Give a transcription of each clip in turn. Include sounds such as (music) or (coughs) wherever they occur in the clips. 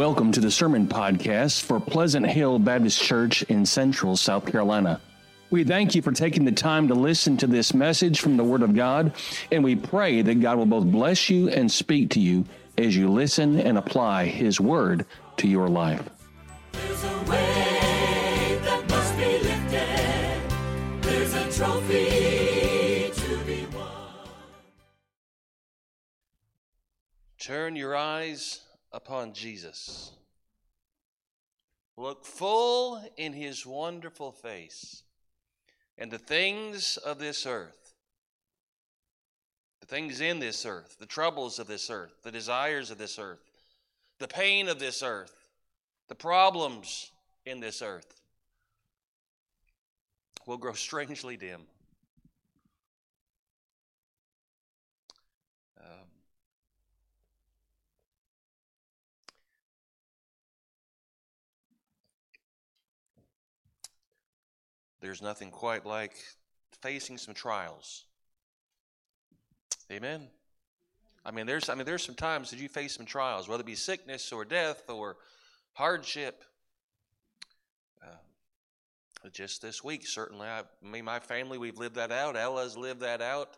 Welcome to the Sermon Podcast for Pleasant Hill Baptist Church in Central South Carolina. We thank you for taking the time to listen to this message from the Word of God, and we pray that God will both bless you and speak to you as you listen and apply His Word to your life. There's a weight that must be lifted. There's a trophy to be won. Turn your eyes upon Jesus. Look full in his wonderful face, and the things of this earth, the things in this earth, the troubles of this earth, the desires of this earth, the pain of this earth, the problems in this earth will grow (laughs) strangely dim. There's nothing quite like facing some trials. Amen. I mean, there's I mean, there's some times that you face some trials, whether it be sickness or death or hardship. Uh, just this week, certainly, I, me, my family, we've lived that out. Ella's lived that out.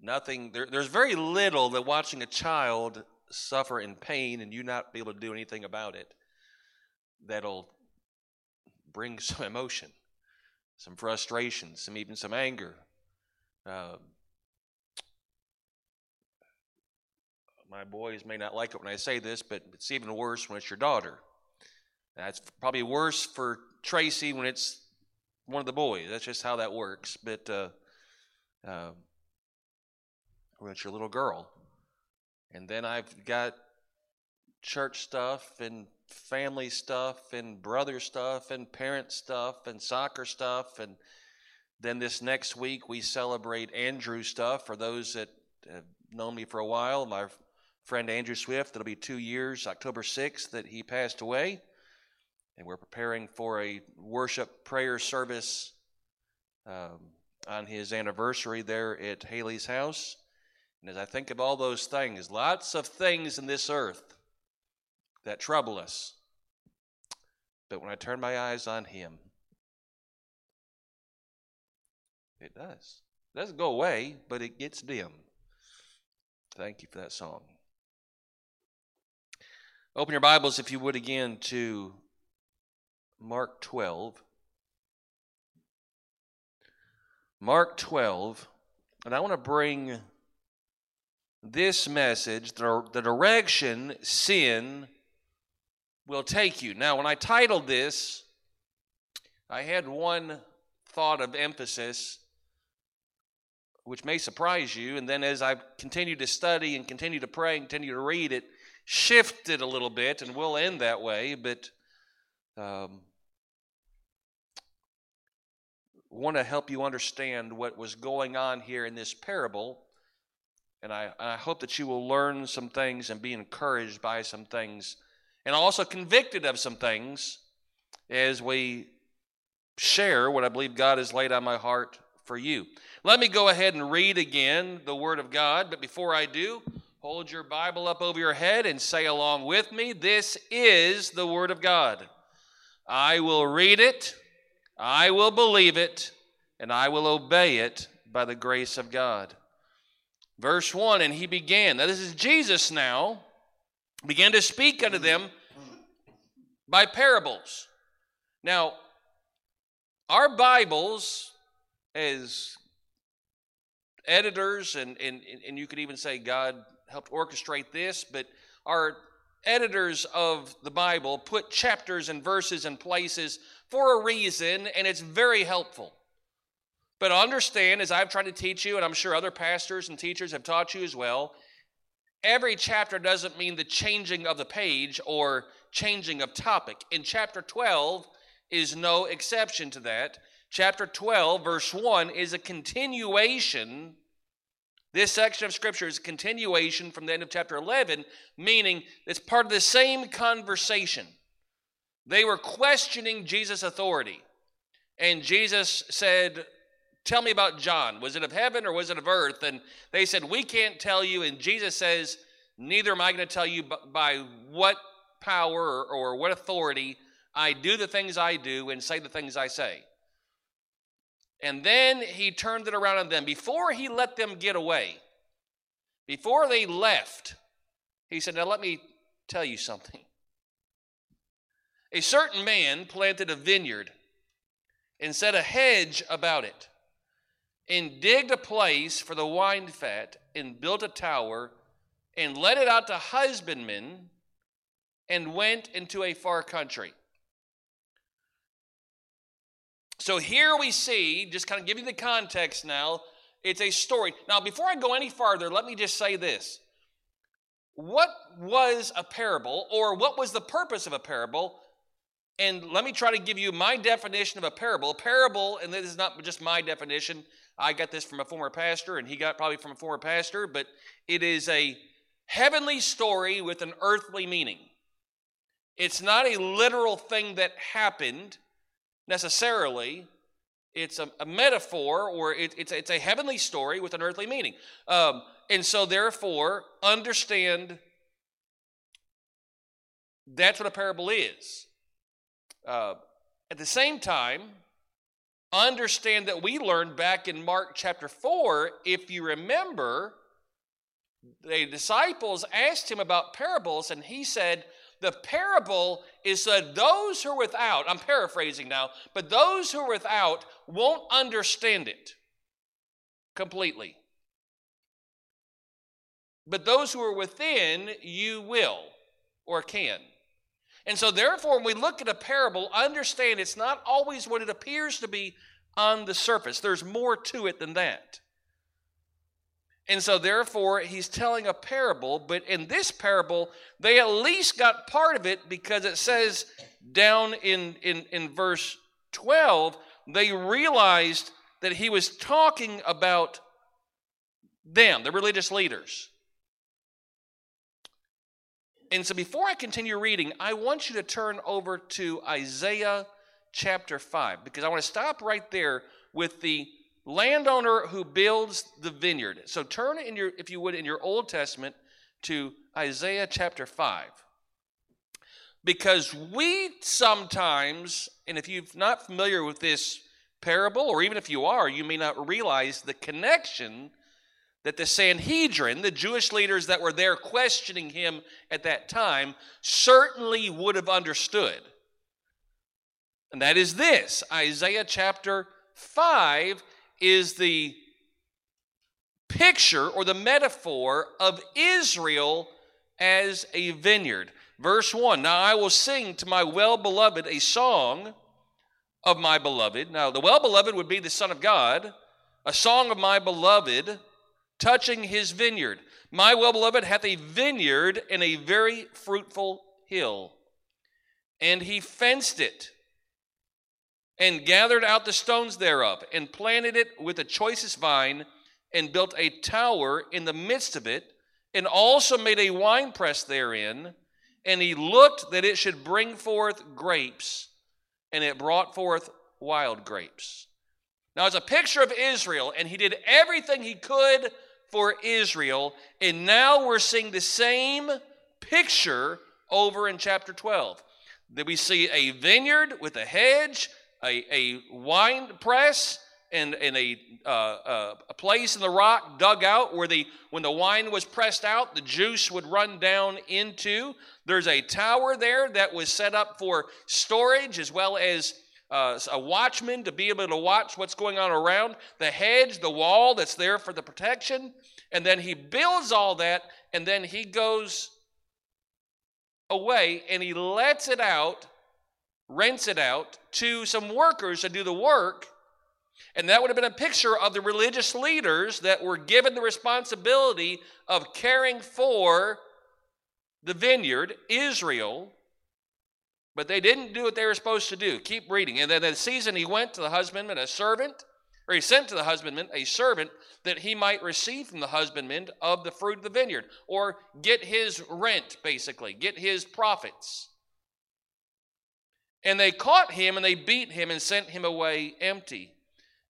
Nothing. There, there's very little that watching a child suffer in pain and you not be able to do anything about it that'll bring some (laughs) emotion some frustration, some even some anger. Uh, my boys may not like it when I say this, but it's even worse when it's your daughter. That's probably worse for Tracy when it's one of the boys. That's just how that works. But uh, uh, when it's your little girl, and then I've got church stuff and family stuff and brother stuff and parent stuff and soccer stuff and then this next week we celebrate Andrew stuff for those that have known me for a while. My friend Andrew Swift, it'll be two years, October 6th, that he passed away. And we're preparing for a worship prayer service um, on his anniversary there at Haley's house. And as I think of all those things, lots of things in this earth that trouble us. But when I turn my eyes on Him, it does. It doesn't go away, but it gets dim. Thank you for that song. Open your Bibles, if you would, again to Mark 12. Mark 12. And I want to bring this message the, the direction sin will take you. Now, when I titled this, I had one thought of emphasis, which may surprise you. And then as I continued to study and continue to pray and continue to read, it shifted a little bit, and we'll end that way. But um, want to help you understand what was going on here in this parable. And I, I hope that you will learn some things and be encouraged by some things and also convicted of some things as we share what I believe God has laid on my heart for you. Let me go ahead and read again the Word of God, but before I do, hold your Bible up over your head and say along with me, This is the Word of God. I will read it, I will believe it, and I will obey it by the grace of God. Verse 1 And he began, now this is Jesus now, began to speak unto them by parables. Now, our Bibles, as editors, and, and, and you could even say God helped orchestrate this, but our editors of the Bible put chapters and verses in places for a reason, and it's very helpful. But understand, as I've tried to teach you, and I'm sure other pastors and teachers have taught you as well, every chapter doesn't mean the changing of the page or changing of topic. In chapter 12 is no exception to that. Chapter 12, verse 1, is a continuation. This section of Scripture is a continuation from the end of chapter 11, meaning it's part of the same conversation. They were questioning Jesus' authority. And Jesus said, Tell me about John. Was it of heaven or was it of earth? And they said, We can't tell you. And Jesus says, Neither am I going to tell you by what power or, what authority I do the things I do and say the things I say. And then he turned it around on them. Before he let them get away, before they left, he said, Now let me tell you something. A certain man planted a vineyard and set a hedge about it, and digged a place for the wine fat, and built a tower, and let it out to husbandmen, and went into a far country. So here we see, just kind of give you the context now, it's a story. Now, before I go any farther, let me just say this. What was a parable, or what was the purpose of a parable? And let me try to give you my definition of a parable. A parable, and this is not just my definition, I got this from a former pastor, and he got probably from a former pastor, but it is a heavenly story with an earthly meaning. It's not a literal thing that happened necessarily. It's a, a metaphor or it, it's, it's a heavenly story with an earthly meaning. Um, and so, therefore, understand that's what a parable is. Uh, at the same time, understand that we learned back in Mark chapter 4, if you remember, the disciples asked him about parables, and he said, The parable is that those who are without, I'm paraphrasing now, but those who are without won't understand it completely. But those who are within, you will or can. And so, therefore, when we look at a parable, understand it's not always what it appears to be on the surface. There's more to it than that. And so, therefore, he's telling a parable, but in this parable, they at least got part of it because it says down in, in, in verse 12, they realized that he was talking about them, the religious leaders. And so before I continue reading, I want you to turn over to Isaiah chapter 5 because I want to stop right there with the landowner who builds the vineyard. So turn in your if you would in your Old Testament to Isaiah chapter 5. Because we sometimes, and if you're not familiar with this parable, or even if you are, you may not realize the connection that the Sanhedrin, the Jewish leaders that were there questioning him at that time, certainly would have understood. And that is this Isaiah chapter 5 is the picture or the metaphor of Israel as a vineyard. Verse 1 Now I will sing to my well beloved a song of my beloved. Now, the well beloved would be the Son of God, a song of my beloved touching his vineyard. My well beloved hath a vineyard in a very fruitful hill, and he fenced it and gathered out the stones thereof, and planted it with the choicest vine, and built a tower in the midst of it, and also made a winepress therein. And he looked that it should bring forth grapes, and it brought forth wild grapes. Now, it's a picture of Israel, and he did everything he could for Israel. And now we're seeing the same picture over in chapter 12. That we see a vineyard with a hedge, a, a wine press, and, and a, uh, uh, a place in the rock dug out where the when the wine was pressed out, the juice would run down into. There's a tower there that was set up for storage as well as uh, a watchman to be able to watch what's going on around, the hedge, the wall that's there for the protection. And then he builds all that, and then he goes away and he lets it out, rents it out to some workers to do the work. And that would have been a picture of the religious leaders that were given the responsibility of caring for the vineyard, Israel, but they didn't do what they were supposed to do. Keep reading. And then the season he went to the husbandman, a servant, or he sent to the husbandman a servant that he might receive from the husbandman of the fruit of the vineyard, or get his rent, basically, get his profits. And they caught him and they beat him and sent him away empty.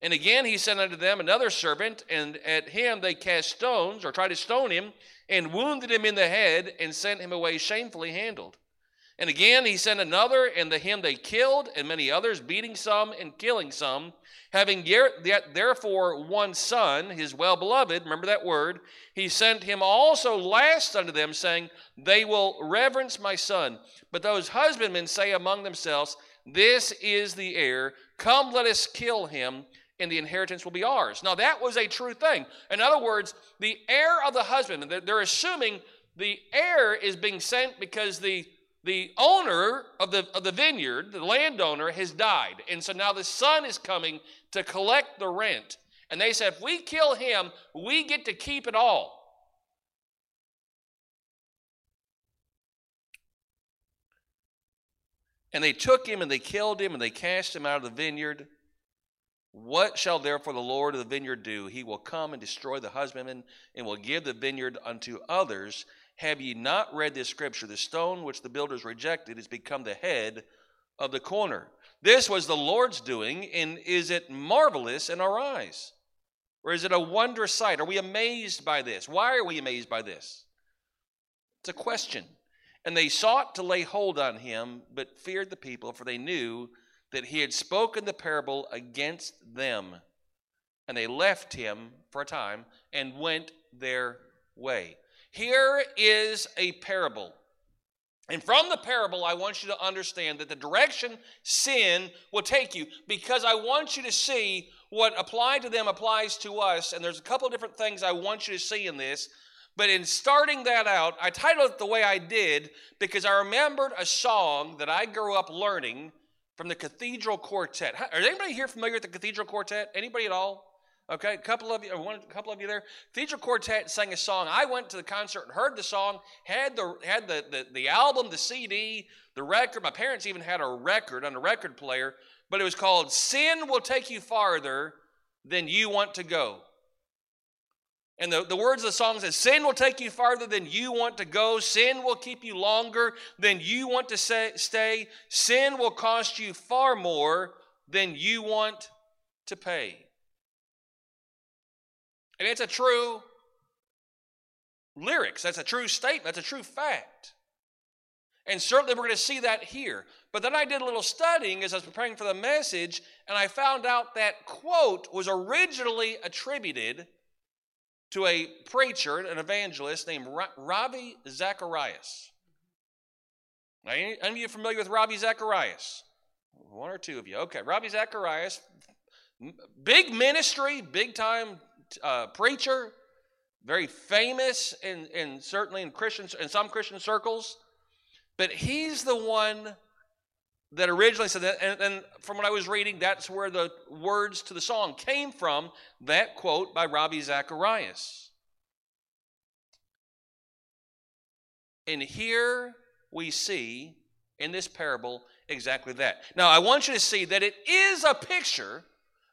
And again he sent unto them another servant, and at him they cast stones, or tried to stone him, and wounded him in the head, and sent him away shamefully handled. And again, he sent another, and the him they killed, and many others, beating some and killing some. Having yet therefore one son, his well beloved, remember that word, he sent him also last unto them, saying, They will reverence my son. But those husbandmen say among themselves, This is the heir. Come, let us kill him, and the inheritance will be ours. Now, that was a true thing. In other words, the heir of the husband, they're assuming the heir is being sent because the the owner of the, of the vineyard, the landowner, has died. And so now the son is coming to collect the rent. And they said, if we kill him, we get to keep it all. And they took him and they killed him and they cast him out of the vineyard. What shall therefore the Lord of the vineyard do? He will come and destroy the husbandman and will give the vineyard unto others. Have ye not read this scripture? The stone which the builders rejected has become the head of the corner. This was the Lord's doing, and is it marvelous in our eyes? Or is it a wondrous sight? Are we amazed by this? Why are we amazed by this? It's a question. And they sought to lay hold on him, but feared the people, for they knew that he had spoken the parable against them. And they left him for a time and went their way. Here is a parable. And from the parable, I want you to understand that the direction sin will take you because I want you to see what applied to them applies to us. And there's a couple different things I want you to see in this. But in starting that out, I titled it the way I did because I remembered a song that I grew up learning from the Cathedral Quartet. Are anybody here familiar with the Cathedral Quartet? Anybody at all? Okay, a couple of you, uh, one, a couple of you there. Cathedral Quartet sang a song. I went to the concert and heard the song. Had the had the, the the album, the CD, the record. My parents even had a record on a record player, but it was called "Sin Will Take You Farther Than You Want to Go." And the, the words of the song says, Sin will take you farther than you want to go. Sin will keep you longer than you want to say, stay. Sin will cost you far more than you want to pay. And it's a true lyrics. That's a true statement. That's a true fact. And certainly we're going to see that here. But then I did a little studying as I was preparing for the message, and I found out that quote was originally attributed to a preacher, an evangelist named Ravi Zacharias. Now, any, any of you familiar with Ravi Zacharias? One or two of you. Okay, Ravi Zacharias, big ministry, big time uh, preacher, very famous in, in certainly in Christians in some Christian circles. But he's the one that originally said that, and, and, from what I was reading, that's where the words to the song came from. That quote by Ravi Zacharias. And here we see in this parable exactly that. Now, I want you to see that it is a picture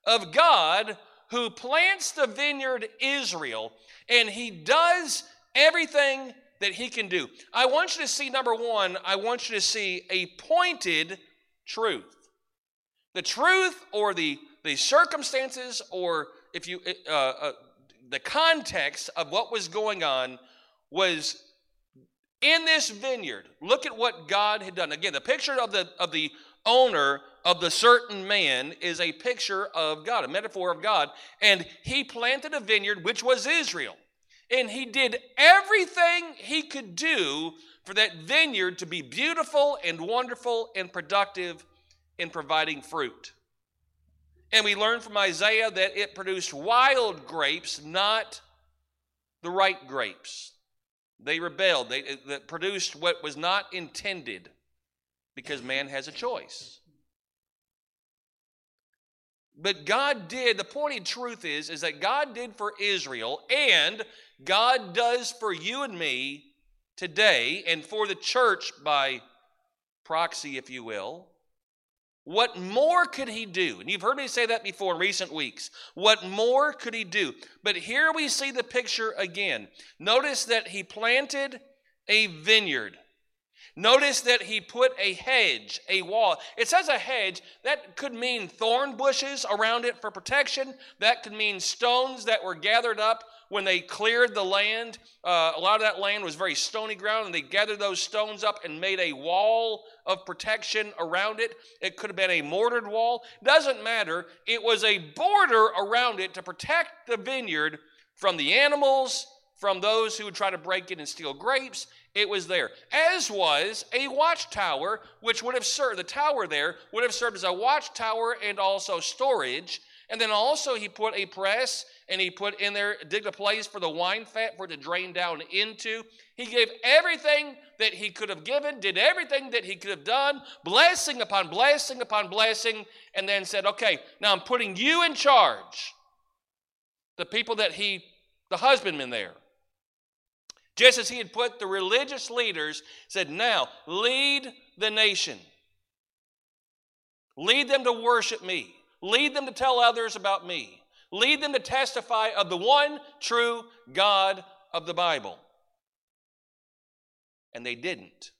of God who plants the vineyard Israel, and he does everything that he can do. I want you to see, number one, I want you to see a pointed truth. The truth or the, the circumstances or if you uh, uh, the context of what was going on was in this vineyard look at what god had done again the picture of the of the owner of the certain man is a picture of God, a metaphor of God. And he planted a vineyard, which was Israel. And he did everything he could do for that vineyard to be beautiful and wonderful and productive in providing fruit. And we learn from Isaiah that it produced wild grapes, not the right grapes. They rebelled, they, produced what was not intended because man has a choice. But God did, the pointed truth is, is that God did for Israel and God does for you and me today and for the church by proxy, if you will. What more could he do? And you've heard me say that before in recent weeks. What more could he do? But here we see the picture again. Notice that he planted a vineyard. Notice that he put a hedge, a wall. It says a hedge. That could mean thorn bushes around it for protection. That could mean stones that were gathered up when they cleared the land, uh, a lot of that land was very stony ground, and they gathered those stones up and made a wall of protection around it. It could have been a mortared wall. Doesn't matter. It was a border around it to protect the vineyard from the animals, from those who would try to break in and steal grapes. It was there. As was a watchtower, which would have served, the tower there would have served as a watchtower and also storage. And then also he put a press and he put in there, digged a place for the wine fat for it to drain down into. He gave everything that he could have given, did everything that he could have done, blessing upon blessing upon blessing, and then said, Okay, now I'm putting you in charge. The people that he, the husbandman there. Just as he had put the religious leaders, said, Now lead the nation. Lead them to worship me. Lead them to tell others about me. Lead them to testify of the one true God of the Bible. And they didn't.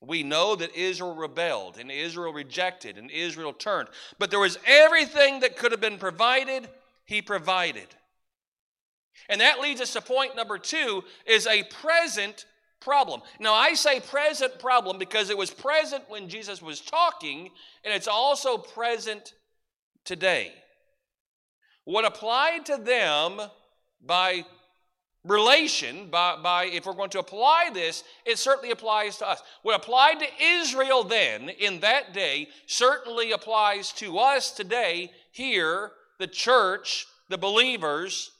We know that Israel rebelled and Israel rejected and Israel turned. But there was everything that could have been provided, he provided. And that leads us to point number two is a present problem. Now, I say present problem because it was present when Jesus was talking, and it's also present today. What applied to them by relation, by, by if we're going to apply this, it certainly applies to us. What applied to Israel then in that day certainly applies to us today, here, the church, the believers,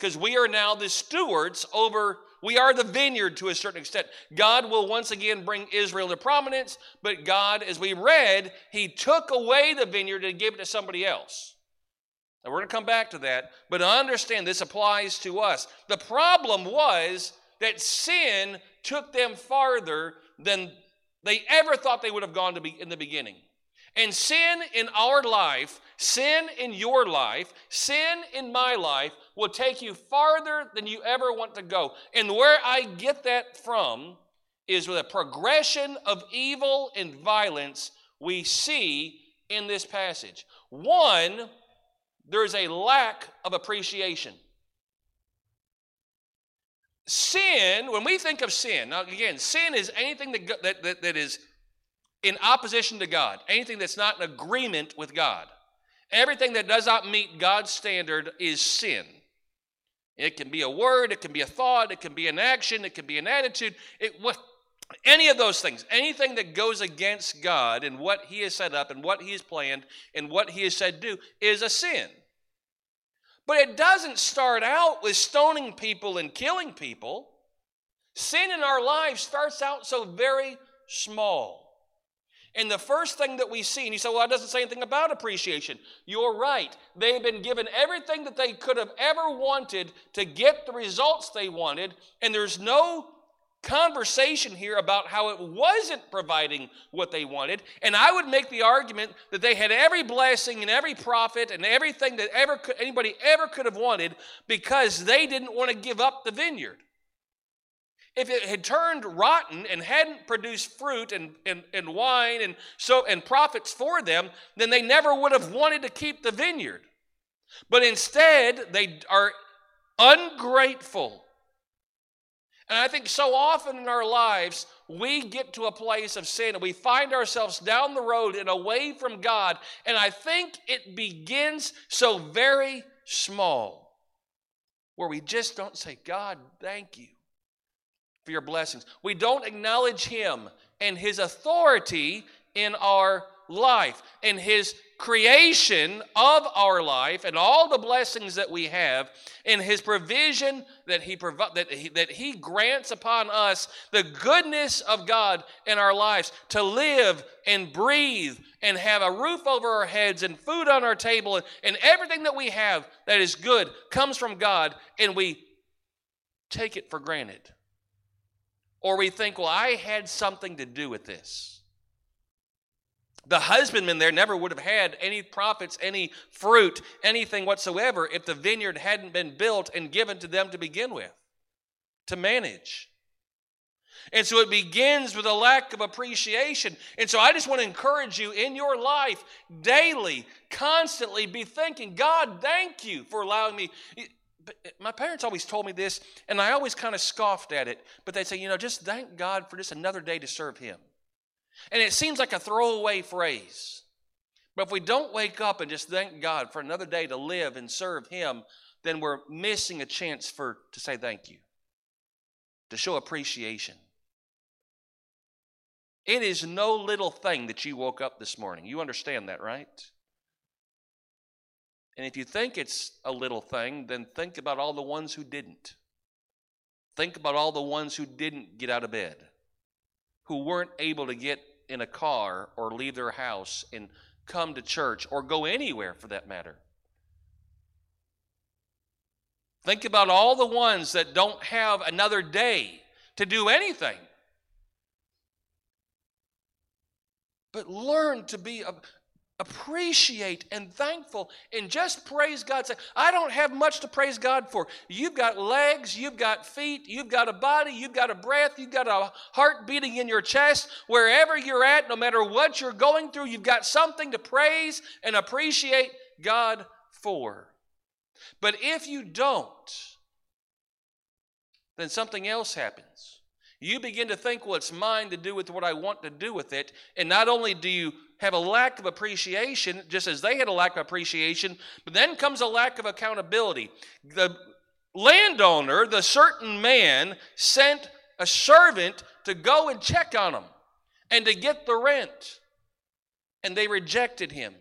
because we are now the stewards over we are the vineyard to a certain extent. God will once again bring Israel to prominence, but God, as we read, He took away the vineyard and gave it to somebody else. And we're going to come back to that, but understand this applies to us. The problem was that sin took them farther than they ever thought they would have gone to be in the beginning. And sin in our life, sin in your life, sin in my life will take you farther than you ever want to go. And where I get that from is with a progression of evil and violence we see in this passage. One, there's a lack of appreciation. Sin, when we think of sin, now again, sin is anything that, that, that, that is in opposition to God, anything that's not in agreement with God. Everything that does not meet God's standard is sin. It can be a word, it can be a thought, it can be an action, it can be an attitude. It, what, any of those things, anything that goes against God and what He has set up and what He has planned and what He has said do is a sin. But it doesn't start out with stoning people and killing people. Sin in our lives starts out so very small. And the first thing that we see, and you say, well, that doesn't say anything about appreciation. You're right. They've been given everything that they could have ever wanted to get the results they wanted, and there's no conversation here about how it wasn't providing what they wanted. And I would make the argument that they had every blessing and every profit and everything that ever could, anybody ever could have wanted because they didn't want to give up the vineyard. If it had turned rotten and hadn't produced fruit and, and, and wine and so and profits for them, then they never would have wanted to keep the vineyard. But instead, they are ungrateful. And I think so often in our lives, we get to a place of sin and we find ourselves down the road and away from God. And I think it begins so very small, where we just don't say, God, thank you for your blessings. We don't acknowledge Him and His authority in our life and His creation of our life and all the blessings that we have and his provision that he provi- that he, that he grants upon us the goodness of God in our lives to live and breathe and have a roof over our heads and food on our table and, and everything that we have that is good comes from God and we take it for granted or we think, well, I had something to do with this. The husbandman there never would have had any profits, any fruit, anything whatsoever if the vineyard hadn't been built and given to them to begin with, to manage. And so it begins with a lack of appreciation. And so I just want to encourage you in your life, daily, constantly be thinking, God, thank you for allowing me. But uh, my parents always told me this, and I always kind of scoffed at it. But they'd say, you know, just thank God for just another day to serve Him. And it seems like a throwaway phrase. But if we don't wake up and just thank God for another day to live and serve Him, then we're missing a chance for to say thank you, to show appreciation. It is no little thing that you woke up this morning. You understand that, right? And if you think it's a little thing, then think about all the ones who didn't. Think about all the ones who didn't get out of bed, who weren't able to get in a car or leave their house and come to church or go anywhere for that matter. Think about all the ones that don't have another day to do anything. But learn to be appreciate and thankful and just praise God. Say, I don't have much to praise God for. You've got legs, you've got feet, you've got a body, you've got a breath, you've got a heart beating in your chest. Wherever you're at, no matter what you're going through, you've got something to praise and appreciate God for. But if you don't, then something else happens. You begin to think, well, it's mine to do with what I want to do with it. And not only do you have a lack of appreciation, just as they had a lack of appreciation, but then comes a lack of accountability. The landowner, the certain man, sent a servant to go and check on them and to get the rent. And they rejected him.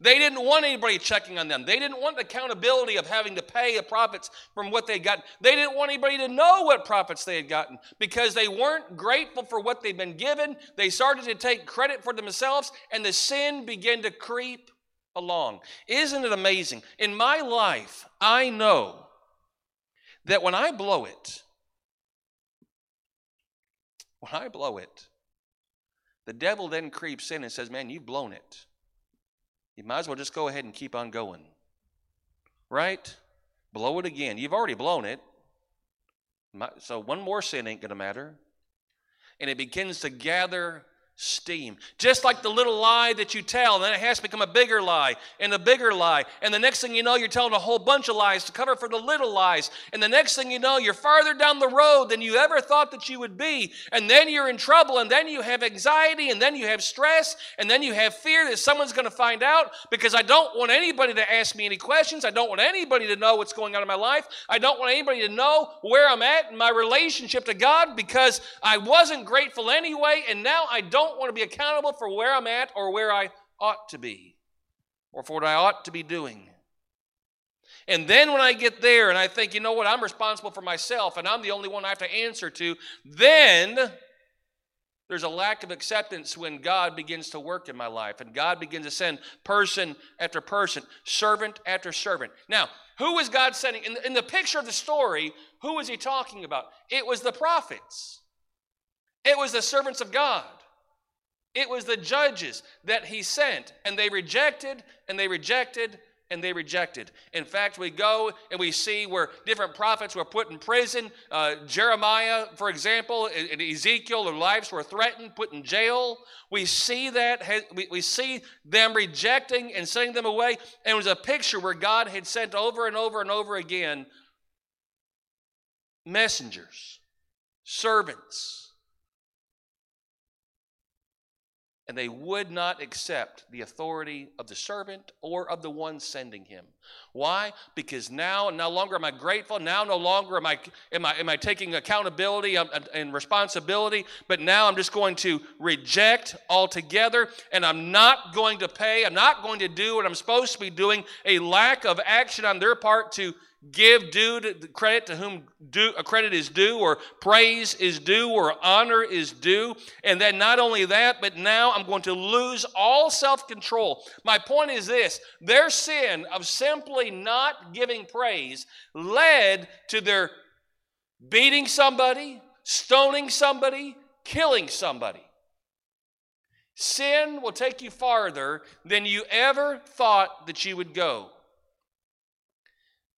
They didn't want anybody checking on them. They didn't want the accountability of having to pay the profits from what they got. They didn't want anybody to know what profits they had gotten because they weren't grateful for what they'd been given. They started to take credit for themselves, and the sin began to creep along. Isn't it amazing? In my life, I know that when I blow it, when I blow it, the devil then creeps in and says, Man, you've blown it you might as well just go ahead and keep on going. Right? Blow it again. You've already blown it. So one more sin ain't going to matter. And it begins to gather steam. Just like the little lie that you tell, and then it has to become a bigger lie and a bigger lie. And the next thing you know, you're telling a whole bunch of lies to cover for the little lies. And the next thing you know, you're farther down the road than you ever thought that you would be. And then you're in trouble, and then you have anxiety, and then you have stress, and then you have fear that someone's going to find out because I don't want anybody to ask me any questions. I don't want anybody to know what's going on in my life. I don't want anybody to know where I'm at in my relationship to God because I wasn't grateful anyway, and now I don't don't want to be accountable for where I'm at or where I ought to be or for what I ought to be doing. And then when I get there and I think, you know what, I'm responsible for myself and I'm the only one I have to answer to, then there's a lack of acceptance when God begins to work in my life and God begins to send person after person, servant after servant. Now, who is God sending? In the, in the picture of the story, who is he talking about? It was the prophets, it was the servants of God. It was the judges that he sent, and they rejected, and they rejected, and they rejected. In fact, we go and we see where different prophets were put in prison. Uh, Jeremiah, for example, and Ezekiel, their lives were threatened, put in jail. We see that, we, we see them rejecting and sending them away. And it was a picture where God had sent over and over and over again messengers, servants and they would not accept the authority of the servant or of the one sending him. Why? Because now no longer am I grateful. Now no longer am I am I, am I taking accountability um, and responsibility, but now I'm just going to reject altogether and I'm not going to pay. I'm not going to do what I'm supposed to be doing. A lack of action on their part to give due to credit to whom due, a credit is due, or praise is due, or honor is due. And then not only that, but now I'm going to lose all self control. My point is this their sin of simply not giving praise led to their beating somebody, stoning somebody, killing somebody. Sin will take you farther than you ever thought that you would go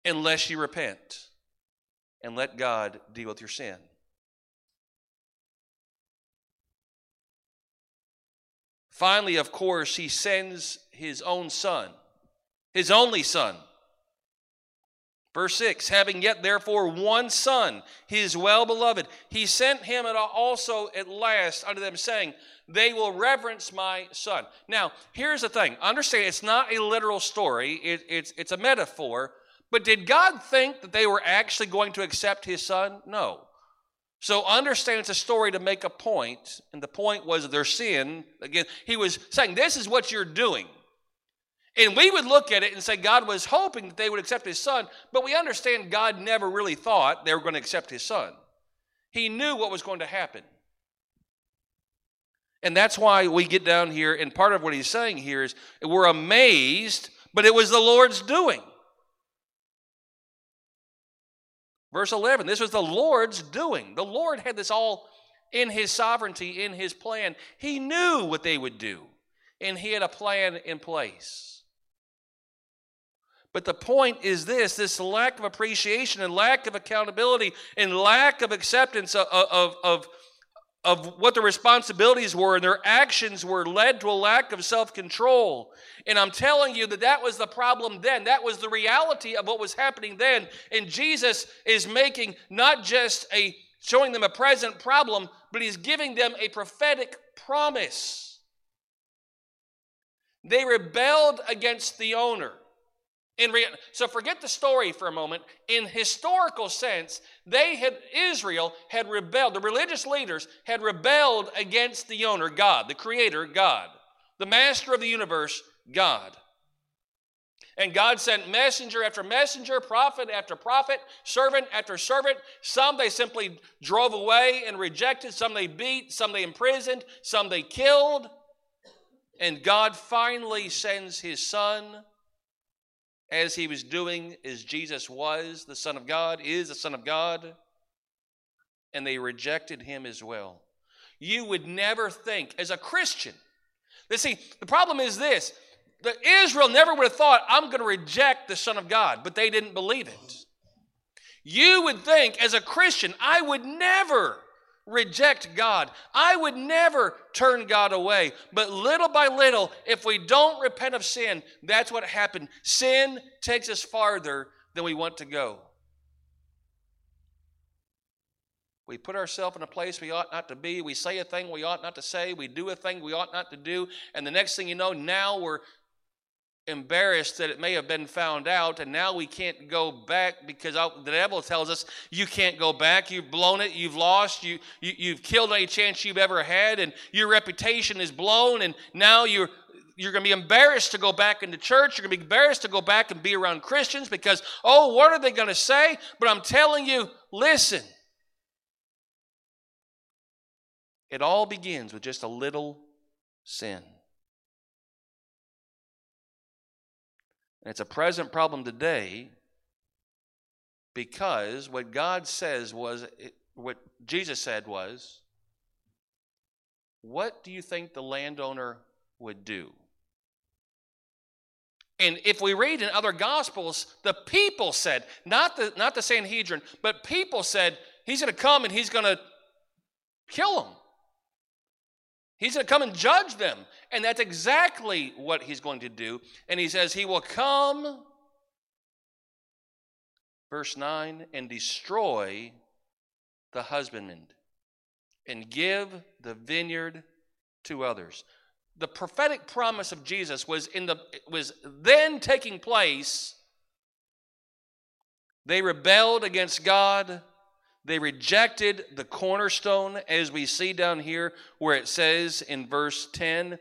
unless you repent and let God deal with your sin. Finally, of course, he sends his own son, his only son, Verse 6 Having yet therefore one son, his well beloved, he sent him also at last unto them, saying, They will reverence my son. Now, here's the thing understand it's not a literal story, it, it's, it's a metaphor. But did God think that they were actually going to accept his son? No. So understand it's a story to make a point, and the point was their sin. Again, he was saying, This is what you're doing. And we would look at it and say God was hoping that they would accept his son, but we understand God never really thought they were going to accept his son. He knew what was going to happen. And that's why we get down here, and part of what he's saying here is we're amazed, but it was the Lord's doing. Verse 11 this was the Lord's doing. The Lord had this all in his sovereignty, in his plan. He knew what they would do, and he had a plan in place. But the point is this this lack of appreciation and lack of accountability and lack of acceptance of, of, of, of what the responsibilities were and their actions were led to a lack of self control. And I'm telling you that that was the problem then. That was the reality of what was happening then. And Jesus is making not just a showing them a present problem, but he's giving them a prophetic promise. They rebelled against the owner. In rea- so forget the story for a moment. In historical sense, they had Israel had rebelled. The religious leaders had rebelled against the owner, God, the creator, God, the master of the universe, God. And God sent messenger after messenger, prophet after prophet, servant after servant. Some they simply drove away and rejected, some they beat, some they imprisoned, some they killed. And God finally sends his son as he was doing as Jesus was the Son of God, is the Son of God, and they rejected him as well. You would never think, as a Christian, that see, the problem is this the Israel never would have thought, I'm going to reject the Son of God, but they didn't believe it. You would think, as a Christian, I would never reject God. I would never turn God away. But little by little, if we don't repent of sin, that's what happened. Sin takes us farther than we want to go. We put ourselves in a place we ought not to be. We say a thing we ought not to say. We do a thing we ought not to do. And the next thing you know, now we're embarrassed that it may have been found out, and now we can't go back because the devil tells us you can't go back. You've blown it. You've lost. You, you you've killed any chance you've ever had, and your reputation is blown. And now you're you're going to be embarrassed to go back into church. You're going to be embarrassed to go back and be around Christians because oh, what are they going to say? But I'm telling you, listen. It all begins with just a little sin. And it's a present problem today because what God says was, what Jesus said was, what do you think the landowner would do? And if we read in other gospels, the people said, not the, not the Sanhedrin, but people said, he's going to come and he's going to kill them. He's going to come and judge them. And that's exactly what he's going to do. And he says, He will come, verse 9, and destroy the husbandman and give the vineyard to others. The prophetic promise of Jesus was in the was then taking place. They rebelled against God. They rejected the cornerstone, as we see down here, where it says in verse 10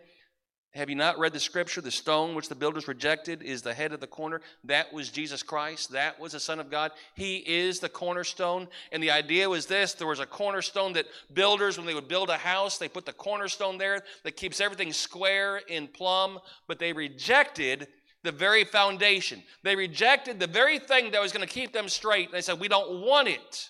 have you not read the scripture? The stone which the builders rejected is the head of the corner. That was Jesus Christ. That was the Son of God. He is the cornerstone. And the idea was this there was a cornerstone that builders, when they would build a house, they put the cornerstone there that keeps everything square and plumb, but they rejected the very foundation. They rejected the very thing that was going to keep them straight. They said, We don't want it.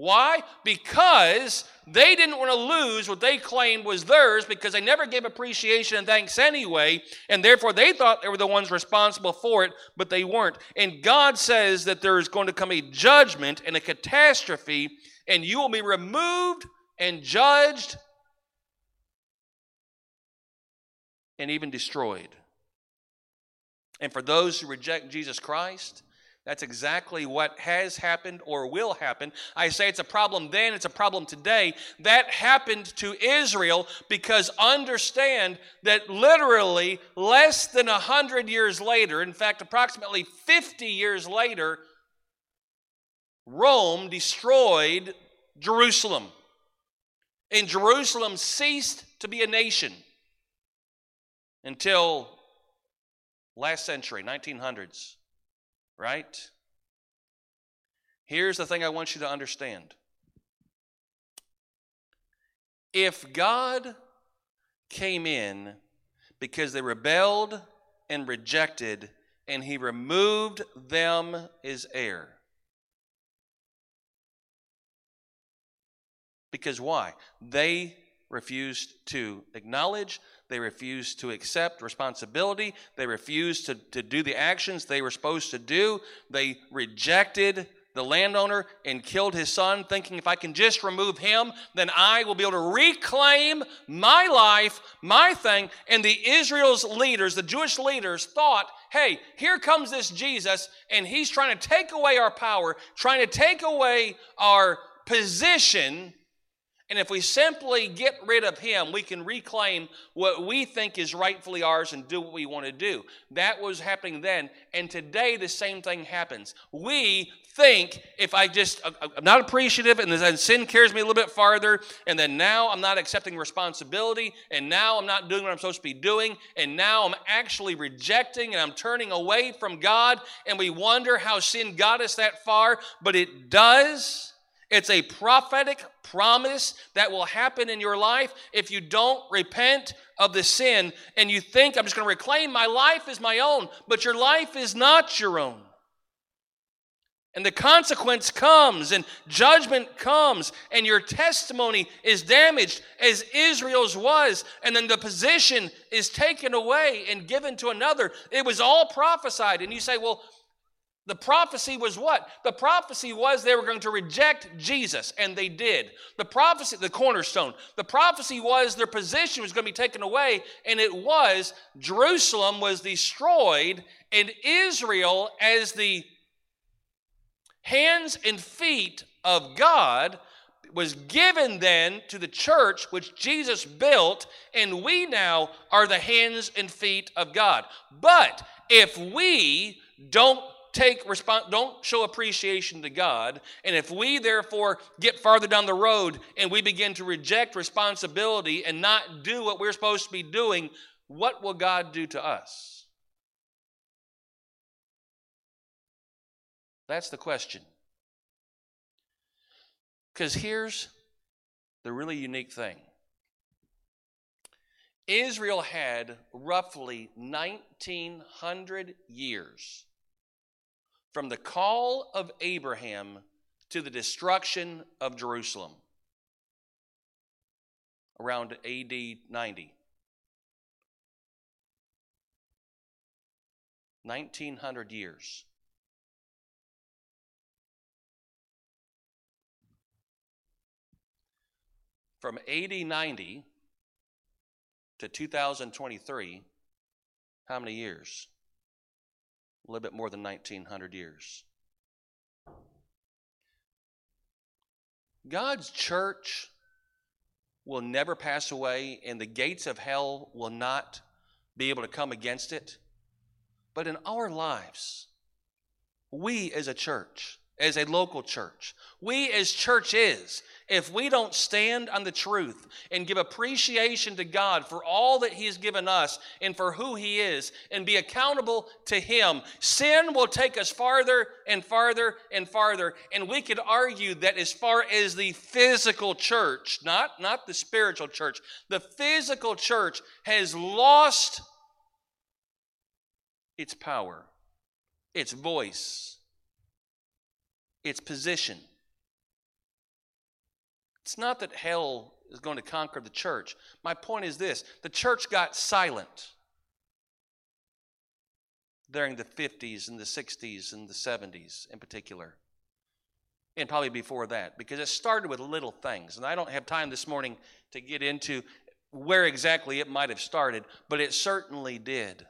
Why? Because they didn't want to lose what they claimed was theirs because they never gave appreciation and thanks anyway, and therefore they thought they were the ones responsible for it, but they weren't. And God says that there is going to come a judgment and a catastrophe, and you will be removed and judged and even destroyed. And for those who reject Jesus Christ, That's exactly what has happened or will happen. I say it's a problem then, it's a problem today. That happened to Israel because understand that literally less than 100 years later, in fact, approximately 50 years later, Rome destroyed Jerusalem. And Jerusalem ceased to be a nation until last century, 1900s right? Here's the thing I want you to understand. If God came in because they rebelled and rejected, and he removed them as heir. Because why? They refused to acknowledge, they refused to accept responsibility, they refused to, to do the actions they were supposed to do, they rejected the landowner and killed his son, thinking if I can just remove him, then I will be able to reclaim my life, my thing. And the Israel's leaders, the Jewish leaders, thought, hey, here comes this Jesus, and he's trying to take away our power, trying to take away our position and if we simply get rid of him, we can reclaim what we think is rightfully ours and do what we want to do. That was happening then. And today, the same thing happens. We think if I just, uh, uh, I'm not appreciative and then sin carries me a little bit farther, and then now I'm not accepting responsibility, and now I'm not doing what I'm supposed to be doing, and now I'm actually rejecting and I'm turning away from God, and we wonder how sin got us that far, but it does. It's a prophetic promise that will happen in your life if you don't repent of the sin and you think, I'm just going to reclaim my life as my own, but your life is not your own. And the consequence comes, and judgment comes, and your testimony is damaged as Israel's was, and then the position is taken away and given to another. It was all prophesied. And you say, well, the prophecy was what? The prophecy was they were going to reject Jesus, and they did. The prophecy, the cornerstone, the prophecy was their position was going to be taken away, and it was. Jerusalem was destroyed, and Israel, as the hands and feet of God, was given then to the church which Jesus built, and we now are the hands and feet of God. But if we don't take response don't show appreciation to God, and if we therefore get farther down the road and we begin to reject responsibility and not do what we're supposed to be doing, what will God do to us? That's the question. Because here's the really unique thing. Israel had roughly 1900 years from the call of Abraham to the destruction of Jerusalem around AD 90. 1900 years. From AD 90 to 2023, how many years? A little bit more than 1900 years. God's church will never pass away, and the gates of hell will not be able to come against it. But in our lives, we as a church, as a local church, we as churches, if we don't stand on the truth and give appreciation to God for all that He has given us and for who He is and be accountable to Him, sin will take us farther and farther and farther. And we could argue that as far as the physical church, not, not the spiritual church, the physical church has lost its power, its voice, its position. It's not that hell is going to conquer the church. My point is this the church got silent during the 50s and the 60s and the 70s in particular. And probably before that, because it started with little things. And I don't have time this morning to get into where exactly it might have started, but it certainly did.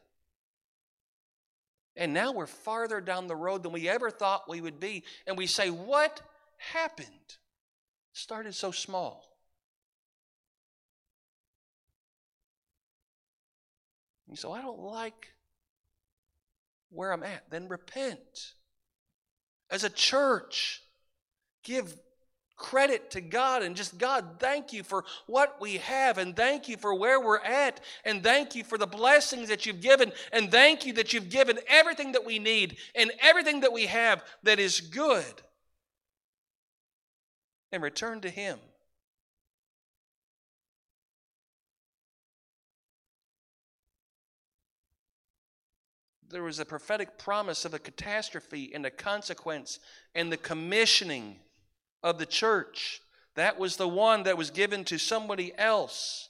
And now we're farther down the road than we ever thought we would be. And we say, What happened? Started so small. You say, I don't like where I'm at. Then repent. As a church, give credit to God and just God, thank you for what we have and thank you for where we're at and thank you for the blessings that you've given and thank you that you've given everything that we need and everything that we have that is good and return to Him. There was a prophetic promise of a catastrophe and a consequence and the commissioning of the church. That was the one that was given to somebody else.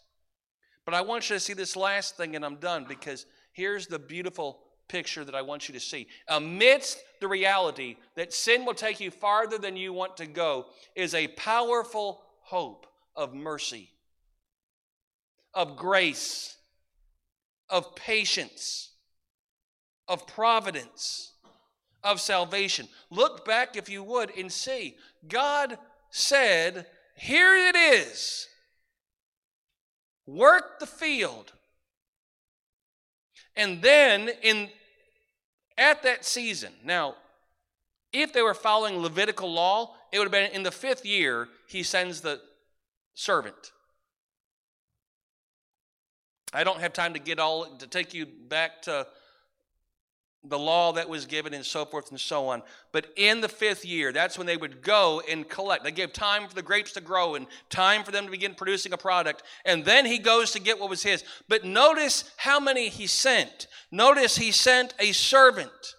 But I want you to see this last thing, and I'm done because here's the beautiful picture that I want you to see. Amidst the reality that sin will take you farther than you want to go, is a powerful hope of mercy, of grace, of patience, of providence, of salvation. Look back, if you would, and see God said, Here it is. Work the field. And then in at that season, now, if they were following Levitical law, it would have been in the fifth year, he sends the servant. I don't have time to get all to take you back to the law that was given and so forth and so on. But in the fifth year, that's when they would go and collect. They gave time for the grapes to grow and time for them to begin producing a product. And then he goes to get what was his. But notice how many he sent. Notice he sent a servant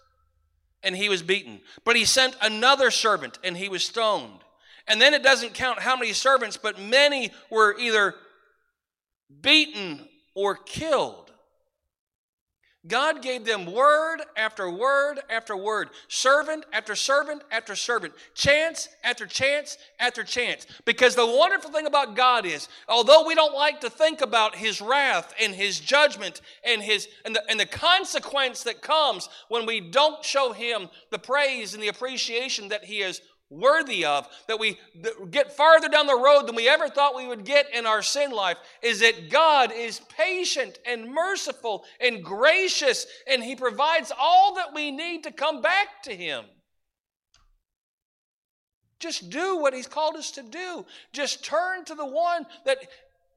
and he was beaten. But he sent another servant and he was stoned. And then it doesn't count how many servants, but many were either beaten or killed. God gave them word after word after word, servant after servant after servant, chance after chance after chance. Because the wonderful thing about God is, although we don't like to think about His wrath and His judgment and His and the, and the consequence that comes when we don't show Him the praise and the appreciation that He is worthy of, that we get farther down the road than we ever thought we would get in our sin life, is that God is patient and merciful and gracious, and He provides all that we need to come back to Him. Just do what He's called us to do. Just turn to the one that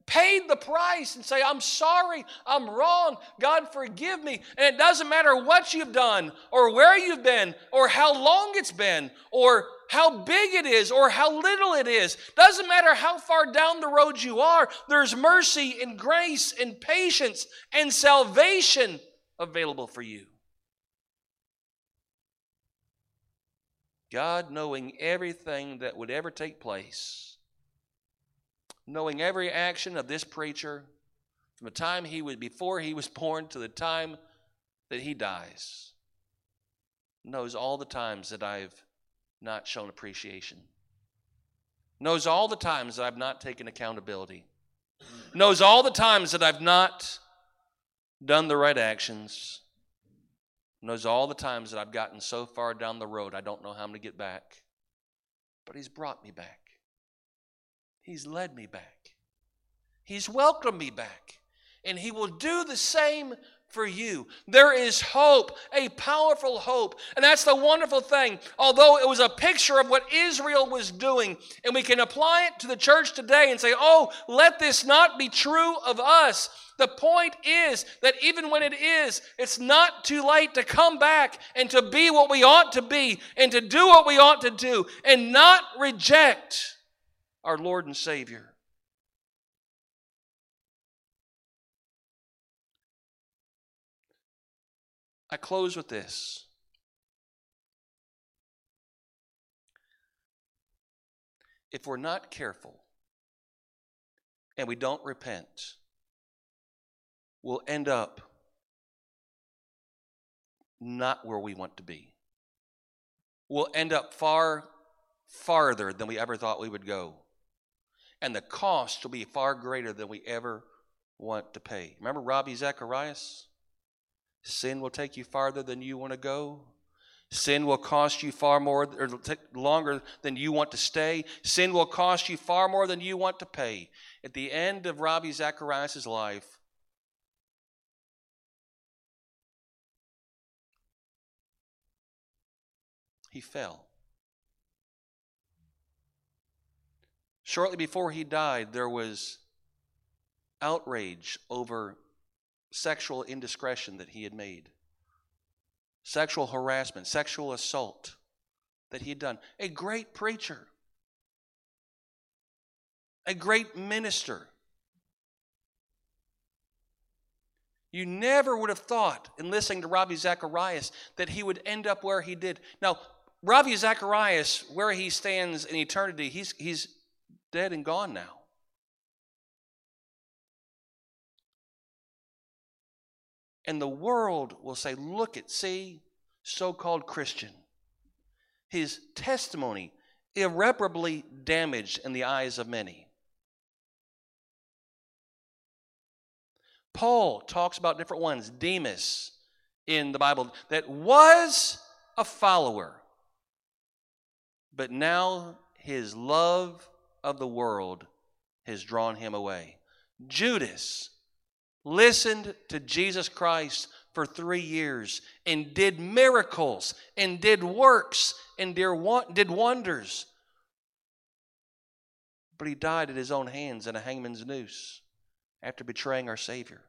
paid the price and say, I'm sorry, I'm wrong, God forgive me. And it doesn't matter what you've done or where you've been or how long it's been or how big it is or how little it is. Doesn't matter how far down the road you are, there's mercy and grace and patience and salvation available for you. God, knowing everything that would ever take place, knowing every action of this preacher from the time he was before he was (laughs) born to the time that he dies, knows all the times that I've not shown appreciation, knows all the times that I've not taken accountability, knows all the times that I've not done the right actions, knows all the times that I've gotten so far down the road I don't know how I'm going to get back. But He's brought me back, He's led me back, He's welcomed me back, and He will do the same for you. There is hope, a powerful hope. And that's the wonderful thing. Although it was a picture of what Israel was doing, and we can apply it to the church today and say, oh, let this not be true of us. The point is that even when it is, it's not too late to come back and to be what we ought to be and to do what we ought to do and not reject our Lord and Savior. I close with this. If we're not careful and we don't repent, we'll end up not where we want to be. We'll end up far farther than we ever thought we would go. And the cost will be far greater than we ever want to pay. Remember Ravi Zacharias? Sin will take you farther than you want to go. Sin will cost you far more or take longer than you want to stay. Sin will cost you far more than you want to pay. At the end of Ravi Zacharias' life, he fell. Shortly before he died, there was outrage over sexual indiscretion that he had made, sexual harassment, sexual assault that he had done. A great preacher, a great minister. You never would have thought in listening to Ravi Zacharias that he would end up where he did. Now, Ravi Zacharias, where he stands in eternity, he's, he's dead and gone now. And the world will say, look at, see, so called Christian. His testimony irreparably damaged in the eyes of many. Paul talks about different ones, Demas in the Bible, that was a follower, but now his love of the world has drawn him away. Judas listened to Jesus Christ for three years and did miracles and did works and did wonders. But he died at his own hands in a hangman's noose after betraying our Savior.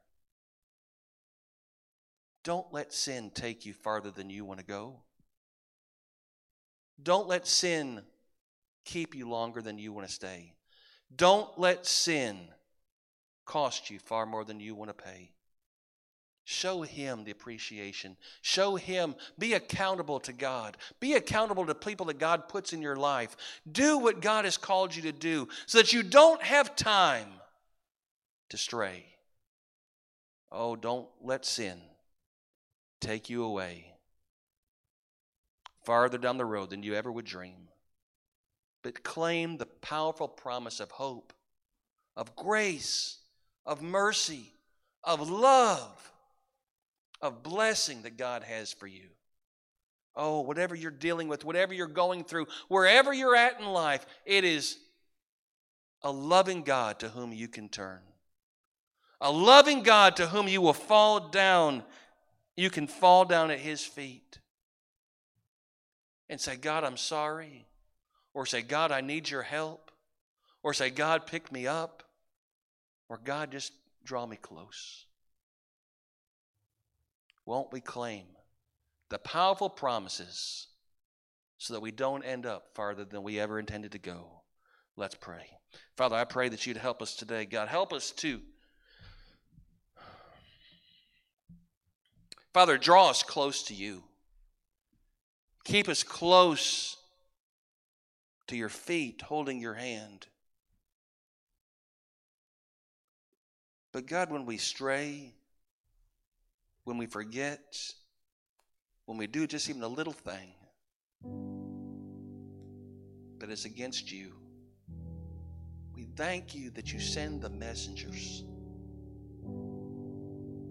Don't let sin take you farther than you want to go. Don't let sin keep you longer than you want to stay. Don't let sin cost you far more than you want to pay. Show him the appreciation. Show him. Be accountable to God. Be accountable to people that God puts in your life. Do what God has called you to do so that you don't have time to stray. Oh, don't let sin take you away farther down the road than you ever would dream. But claim the powerful promise of hope, of grace, of mercy, of love, of blessing that God has for you. Oh, whatever you're dealing with, whatever you're going through, wherever you're at in life, it is a loving God to whom you can turn. A loving God to whom you will fall down. You can fall down at His feet and say, God, I'm sorry. Or say, God, I need your help. Or say, God, pick me up. Or God, just draw me close. Won't we claim the powerful promises so that we don't end up farther than we ever intended to go? Let's pray. Father, I pray that you'd help us today. God, help us to. Father, draw us close to you. Keep us close to your feet, holding your hand. But God, when we stray, when we forget, when we do just even a little thing that is against you, we thank you that you send the messengers.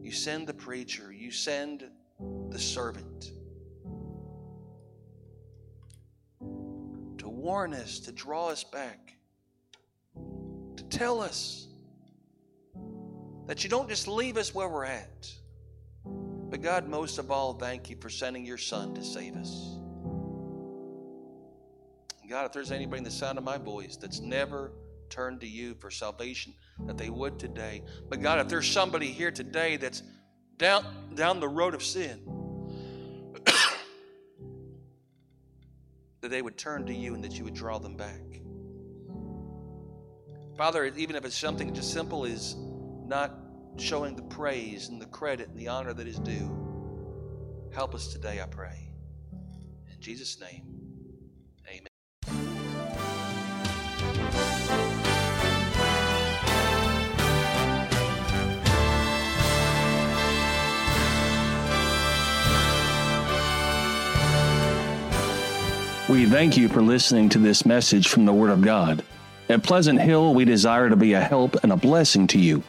You send the preacher. You send the servant to warn us, to draw us back, to tell us that you don't just leave us where we're at. But God, most of all, thank you for sending your Son to save us. God, if there's anybody in the sound of my voice that's never turned to you for salvation, that they would today. But God, if there's somebody here today that's down, down the road of sin, (coughs) that they would turn to you and that you would draw them back. Father, even if it's something just simple as not showing the praise and the credit and the honor that is due. Help us today, I pray. In Jesus' name, amen. We thank you for listening to this message from the Word of God. At Pleasant Hill, we desire to be a help and a blessing to you.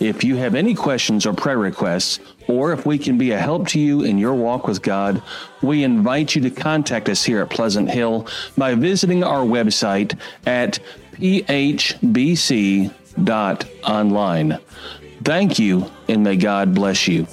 If you have any questions or prayer requests, or if we can be a help to you in your walk with God, we invite you to contact us here at Pleasant Hill by visiting our website at phbc.online. Thank you, and may God bless you.